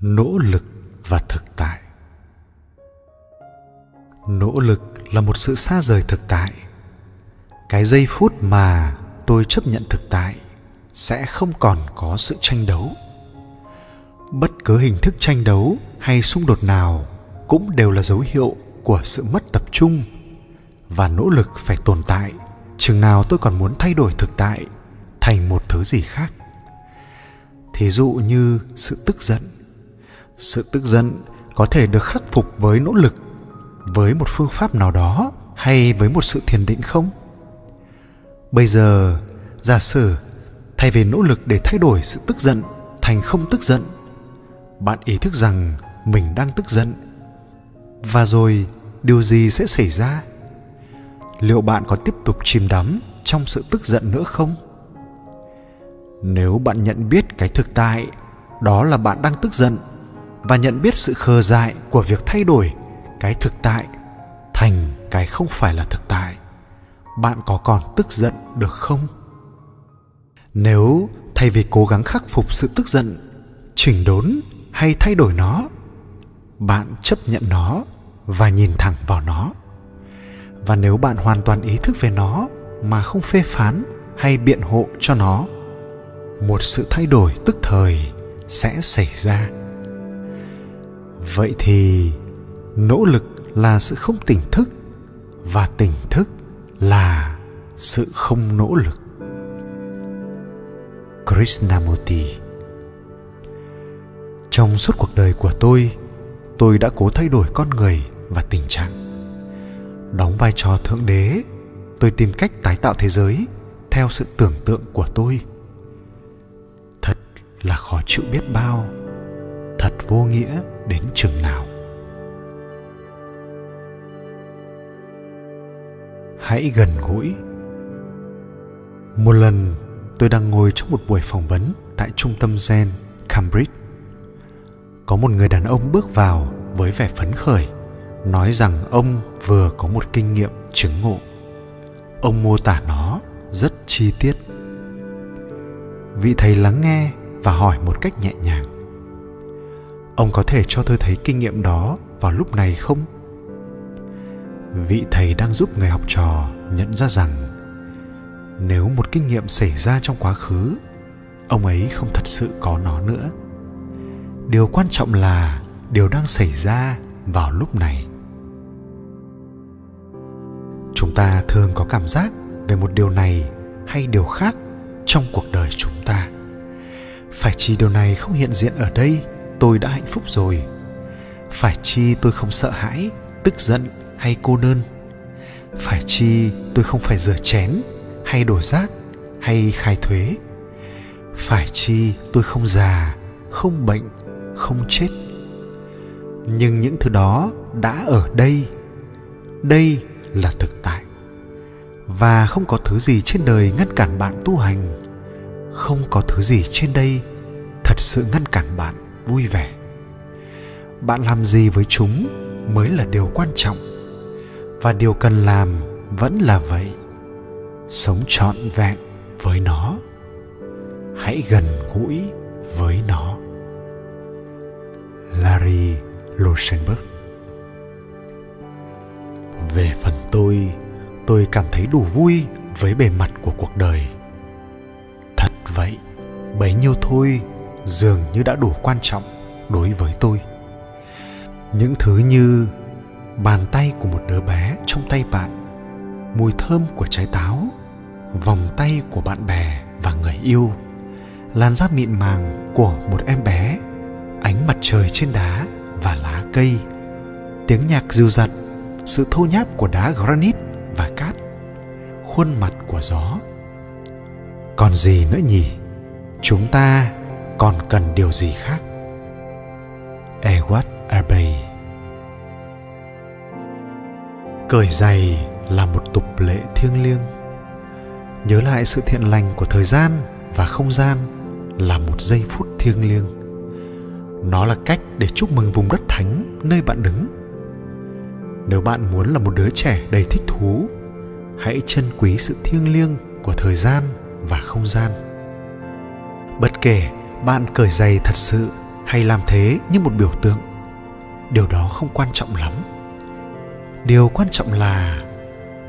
nỗ lực và thực tại. Nỗ lực là một sự xa rời thực tại. Cái giây phút mà tôi chấp nhận thực tại sẽ không còn có sự tranh đấu. Bất cứ hình thức tranh đấu hay xung đột nào cũng đều là dấu hiệu của sự mất tập trung và nỗ lực phải tồn tại. Chừng nào tôi còn muốn thay đổi thực tại thành một thứ gì khác. Thí dụ như sự tức giận sự tức giận có thể được khắc phục với nỗ lực, với một phương pháp nào đó hay với một sự thiền định không? Bây giờ, giả sử thay vì nỗ lực để thay đổi sự tức giận thành không tức giận, bạn ý thức rằng mình đang tức giận. Và rồi, điều gì sẽ xảy ra? Liệu bạn có tiếp tục chìm đắm trong sự tức giận nữa không? Nếu bạn nhận biết cái thực tại, đó là bạn đang tức giận và nhận biết sự khờ dại của việc thay đổi cái thực tại thành cái không phải là thực tại. Bạn có còn tức giận được không? Nếu thay vì cố gắng khắc phục sự tức giận, chỉnh đốn hay thay đổi nó, bạn chấp nhận nó và nhìn thẳng vào nó. Và nếu bạn hoàn toàn ý thức về nó mà không phê phán hay biện hộ cho nó, một sự thay đổi tức thời sẽ xảy ra vậy thì, nỗ lực là sự không tỉnh thức và tỉnh thức là sự không nỗ lực. Krishnamurti, trong suốt cuộc đời của tôi tôi đã cố thay đổi con người và tình trạng. Đóng vai trò thượng đế, tôi tìm cách tái tạo thế giới theo sự tưởng tượng của tôi. Thật là khó chịu biết bao vô nghĩa đến chừng nào hãy gần gũi một lần tôi đang ngồi trong một buổi phỏng vấn tại trung tâm gen Cambridge. Có một người đàn ông bước vào với vẻ phấn khởi, nói rằng ông vừa có một kinh nghiệm chứng ngộ. Ông mô tả nó rất chi tiết. Vị thầy lắng nghe và hỏi một cách nhẹ nhàng. Ông có thể cho tôi thấy kinh nghiệm đó vào lúc này không? Vị thầy đang giúp người học trò nhận ra rằng nếu một kinh nghiệm xảy ra trong quá khứ, ông ấy không thật sự có nó nữa. Điều quan trọng là điều đang xảy ra vào lúc này. Chúng ta thường có cảm giác về một điều này hay điều khác trong cuộc đời chúng ta. Phải chỉ điều này không hiện diện ở đây? Tôi đã hạnh phúc rồi. Phải chi tôi không sợ hãi, tức giận hay cô đơn? Phải chi tôi không phải rửa chén, hay đổ rác, hay khai thuế? Phải chi tôi không già, không bệnh, không chết? Nhưng những thứ đó đã ở đây. Đây là thực tại. Và không có thứ gì trên đời ngăn cản bạn tu hành. Không có thứ gì trên đây thật sự ngăn cản bạn vui vẻ. Bạn làm gì với chúng mới là điều quan trọng. Và điều cần làm vẫn là vậy. Sống trọn vẹn với nó. Hãy gần gũi với nó. Larry losenberg về phần tôi tôi cảm thấy đủ vui với bề mặt của cuộc đời. Thật vậy, bấy nhiêu thôi dường như đã đủ quan trọng đối với tôi. Những thứ như bàn tay của một đứa bé trong tay bạn, mùi thơm của trái táo, vòng tay của bạn bè và người yêu, làn da mịn màng của một em bé, ánh mặt trời trên đá và lá cây, tiếng nhạc dịu dặt, sự thô nháp của đá granite và cát, khuôn mặt của gió. Còn gì nữa nhỉ? Chúng ta còn cần điều gì khác? Edward Abbey. Cởi giày là một tục lệ thiêng liêng. Nhớ lại sự thiện lành của thời gian và không gian là một giây phút thiêng liêng. Nó là cách để chúc mừng vùng đất thánh nơi bạn đứng. Nếu bạn muốn là một đứa trẻ đầy thích thú, hãy trân quý sự thiêng liêng của thời gian và không gian. Bất kể bạn cởi giày thật sự hay làm thế như một biểu tượng? Điều đó không quan trọng lắm. Điều quan trọng là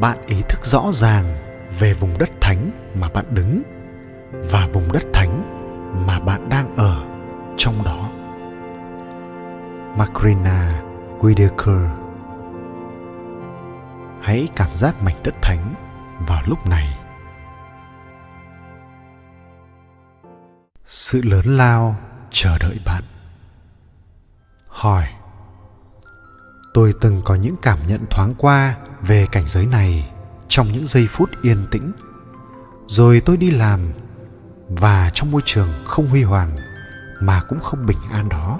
bạn ý thức rõ ràng về vùng đất thánh mà bạn đứng và vùng đất thánh mà bạn đang ở trong đó. Macrina Whitaker Hãy cảm giác mảnh đất thánh vào lúc này. Sự lớn lao chờ đợi bạn. Hỏi, tôi từng có những cảm nhận thoáng qua về cảnh giới này trong những giây phút yên tĩnh, rồi tôi đi làm và trong môi trường không huy hoàng mà cũng không bình an đó.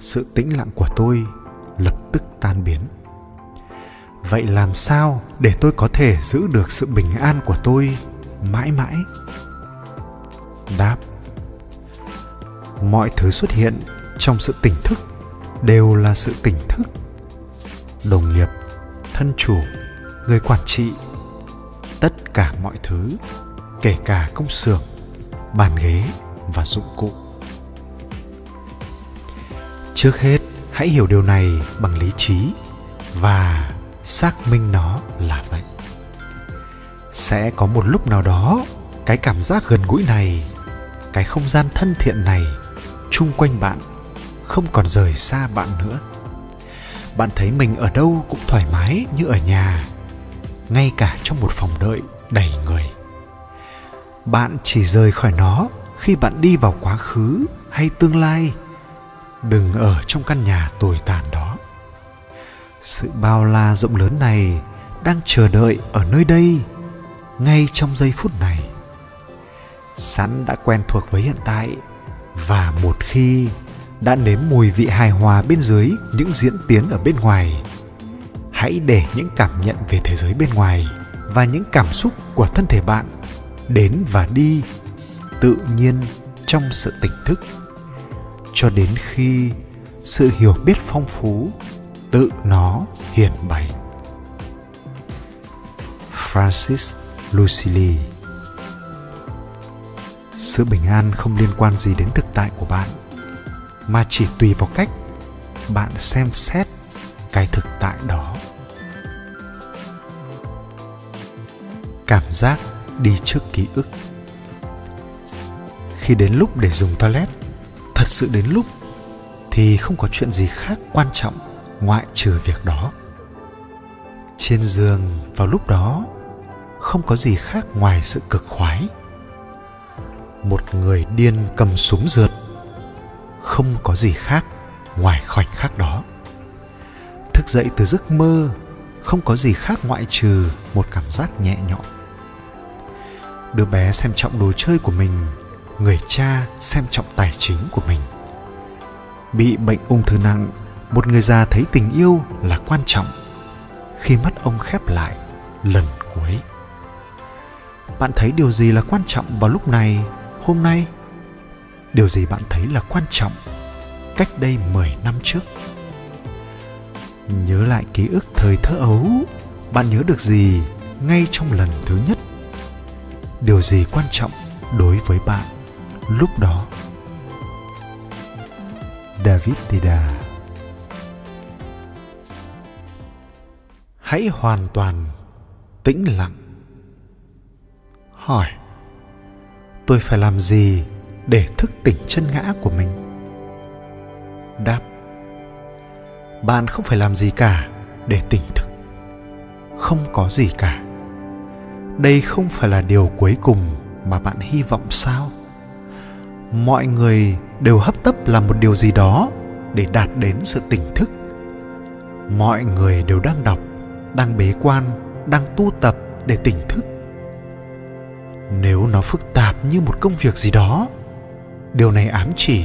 Sự tĩnh lặng của tôi lập tức tan biến. Vậy làm sao để tôi có thể giữ được sự bình an của tôi mãi mãi? Đáp mọi thứ xuất hiện trong sự tỉnh thức đều là sự tỉnh thức. Đồng nghiệp, thân chủ, người quản trị, tất cả mọi thứ, kể cả công xưởng, bàn ghế và dụng cụ. Trước hết, hãy hiểu điều này bằng lý trí và xác minh nó là vậy. Sẽ có một lúc nào đó, cái cảm giác gần gũi này, cái không gian thân thiện này chung quanh bạn, không còn rời xa bạn nữa. Bạn thấy mình ở đâu cũng thoải mái như ở nhà, ngay cả trong một phòng đợi đầy người. Bạn chỉ rời khỏi nó khi bạn đi vào quá khứ hay tương lai. Đừng ở trong căn nhà tồi tàn đó. Sự bao la rộng lớn này đang chờ đợi ở nơi đây, ngay trong giây phút này. Sẵn đã quen thuộc với hiện tại và một khi đã nếm mùi vị hài hòa bên dưới những diễn tiến ở bên ngoài, hãy để những cảm nhận về thế giới bên ngoài và những cảm xúc của thân thể bạn đến và đi tự nhiên trong sự tỉnh thức. Cho đến khi sự hiểu biết phong phú tự nó hiển bày. Francis lucili sự bình an không liên quan gì đến thực tại của bạn, mà chỉ tùy vào cách bạn xem xét cái thực tại đó. Cảm giác đi trước ký ức. Khi đến lúc để dùng toilet, thật sự đến lúc thì không có chuyện gì khác quan trọng ngoại trừ việc đó. Trên giường vào lúc đó, không có gì khác ngoài sự cực khoái một người điên cầm súng rượt. Không có gì khác ngoài khoảnh khắc đó. Thức dậy từ giấc mơ, không có gì khác ngoại trừ một cảm giác nhẹ nhõm. Đứa bé xem trọng đồ chơi của mình, người cha xem trọng tài chính của mình. Bị bệnh ung thư nặng, một người già thấy tình yêu là quan trọng. Khi mắt ông khép lại, lần cuối. Bạn thấy điều gì là quan trọng vào lúc này? Hôm nay? Điều gì bạn thấy là quan trọng cách đây 10 năm trước? Nhớ lại ký ức thời thơ ấu, bạn nhớ được gì ngay trong lần thứ nhất? Điều gì quan trọng đối với bạn lúc đó? David dida hãy hoàn toàn tĩnh lặng. Hỏi tôi phải làm gì để thức tỉnh chân ngã của mình? Đáp, bạn không phải làm gì cả để tỉnh thức. Không có gì cả. Đây không phải là điều cuối cùng mà bạn hy vọng sao? Mọi người đều hấp tấp làm một điều gì đó để đạt đến sự tỉnh thức. Mọi người đều đang đọc, đang bế quan, đang tu tập để tỉnh thức nếu nó phức tạp như một công việc gì đó, điều này ám chỉ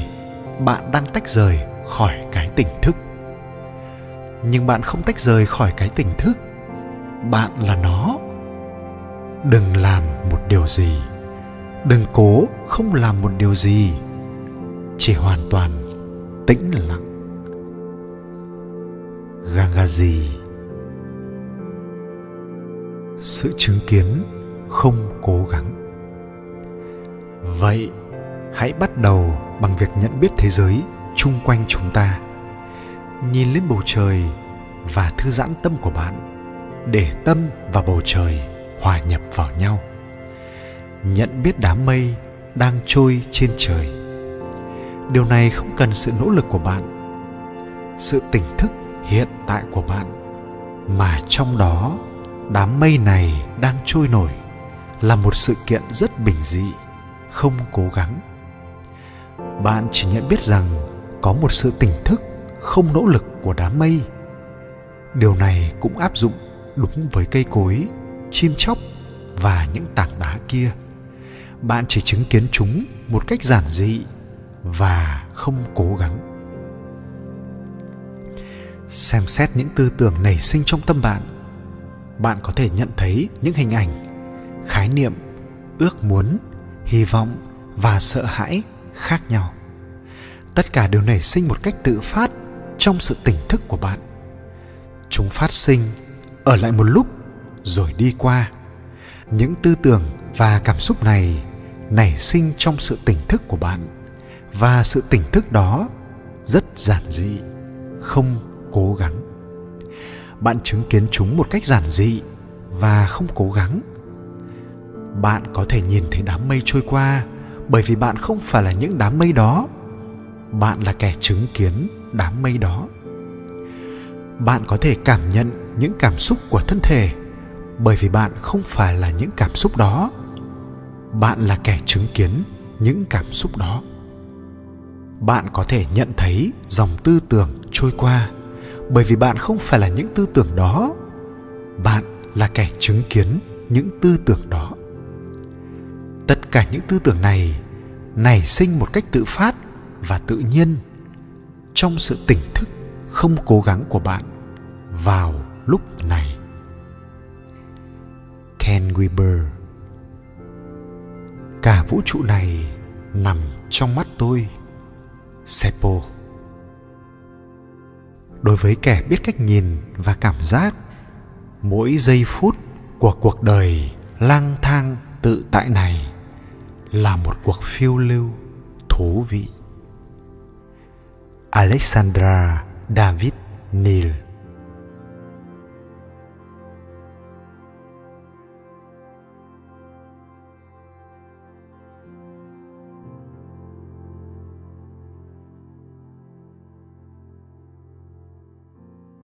bạn đang tách rời khỏi cái tỉnh thức. Nhưng bạn không tách rời khỏi cái tỉnh thức, bạn là nó. Đừng làm một điều gì, đừng cố không làm một điều gì, chỉ hoàn toàn tĩnh lặng. Gangazi sự chứng kiến không cố gắng. Vậy, hãy bắt đầu bằng việc nhận biết thế giới chung quanh chúng ta, nhìn lên bầu trời và thư giãn tâm của bạn để tâm và bầu trời hòa nhập vào nhau. Nhận biết đám mây đang trôi trên trời. Điều này không cần sự nỗ lực của bạn, sự tỉnh thức hiện tại của bạn, mà trong đó đám mây này đang trôi nổi là một sự kiện rất bình dị, không cố gắng. Bạn chỉ nhận biết rằng có một sự tỉnh thức, không nỗ lực của đám mây. Điều này cũng áp dụng đúng với cây cối, chim chóc và những tảng đá kia. Bạn chỉ chứng kiến chúng một cách giản dị và không cố gắng. Xem xét những tư tưởng nảy sinh trong tâm bạn bạn có thể nhận thấy những hình ảnh khái niệm ước muốn, hy vọng và sợ hãi khác nhau. Tất cả đều nảy sinh một cách tự phát trong sự tỉnh thức của bạn. Chúng phát sinh ở lại một lúc rồi đi qua. Những tư tưởng và cảm xúc này nảy sinh trong sự tỉnh thức của bạn. Và sự tỉnh thức đó rất giản dị, không cố gắng. Bạn chứng kiến chúng một cách giản dị và không cố gắng bạn có thể nhìn thấy đám mây trôi qua, bởi vì bạn không phải là những đám mây đó. Bạn là kẻ chứng kiến đám mây đó. Bạn có thể cảm nhận những cảm xúc của thân thể, bởi vì bạn không phải là những cảm xúc đó. Bạn là kẻ chứng kiến những cảm xúc đó. Bạn có thể nhận thấy dòng tư tưởng trôi qua, bởi vì bạn không phải là những tư tưởng đó. Bạn là kẻ chứng kiến những tư tưởng đó tất cả những tư tưởng này nảy sinh một cách tự phát và tự nhiên trong sự tỉnh thức không cố gắng của bạn vào lúc này. Ken weber, cả vũ trụ này nằm trong mắt tôi. Sepo đối với kẻ biết cách nhìn và cảm giác, mỗi giây phút của cuộc đời lang thang tự tại này là một cuộc phiêu lưu thú vị. Alexandra david neal.